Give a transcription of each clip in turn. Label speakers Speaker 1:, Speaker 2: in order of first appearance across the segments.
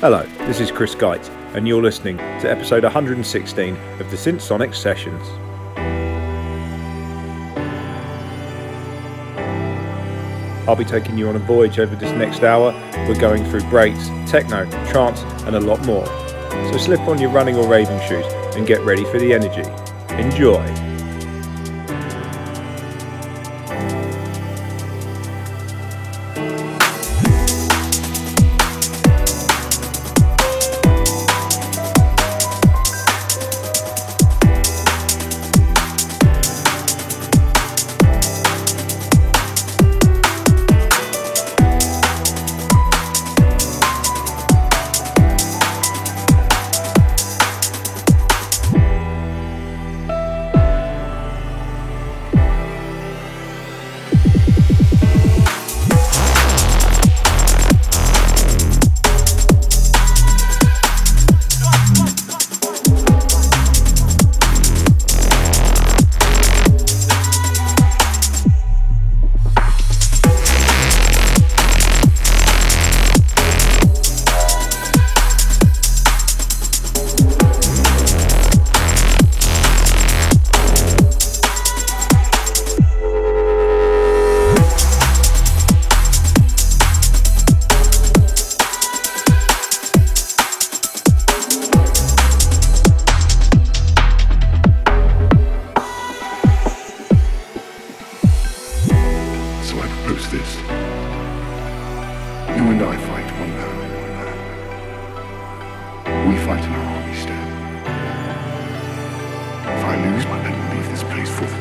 Speaker 1: Hello, this is Chris Geit, and you're listening to episode 116 of the Synth Sonic Sessions. I'll be taking you on a voyage over this next hour. We're going through breaks, techno, trance, and a lot more. So slip on your running or raving shoes and get ready for the energy. Enjoy!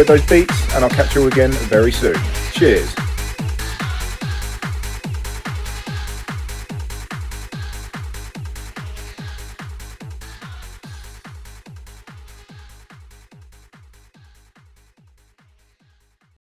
Speaker 2: enjoyed those beats, and I'll catch you all again very soon. Cheers.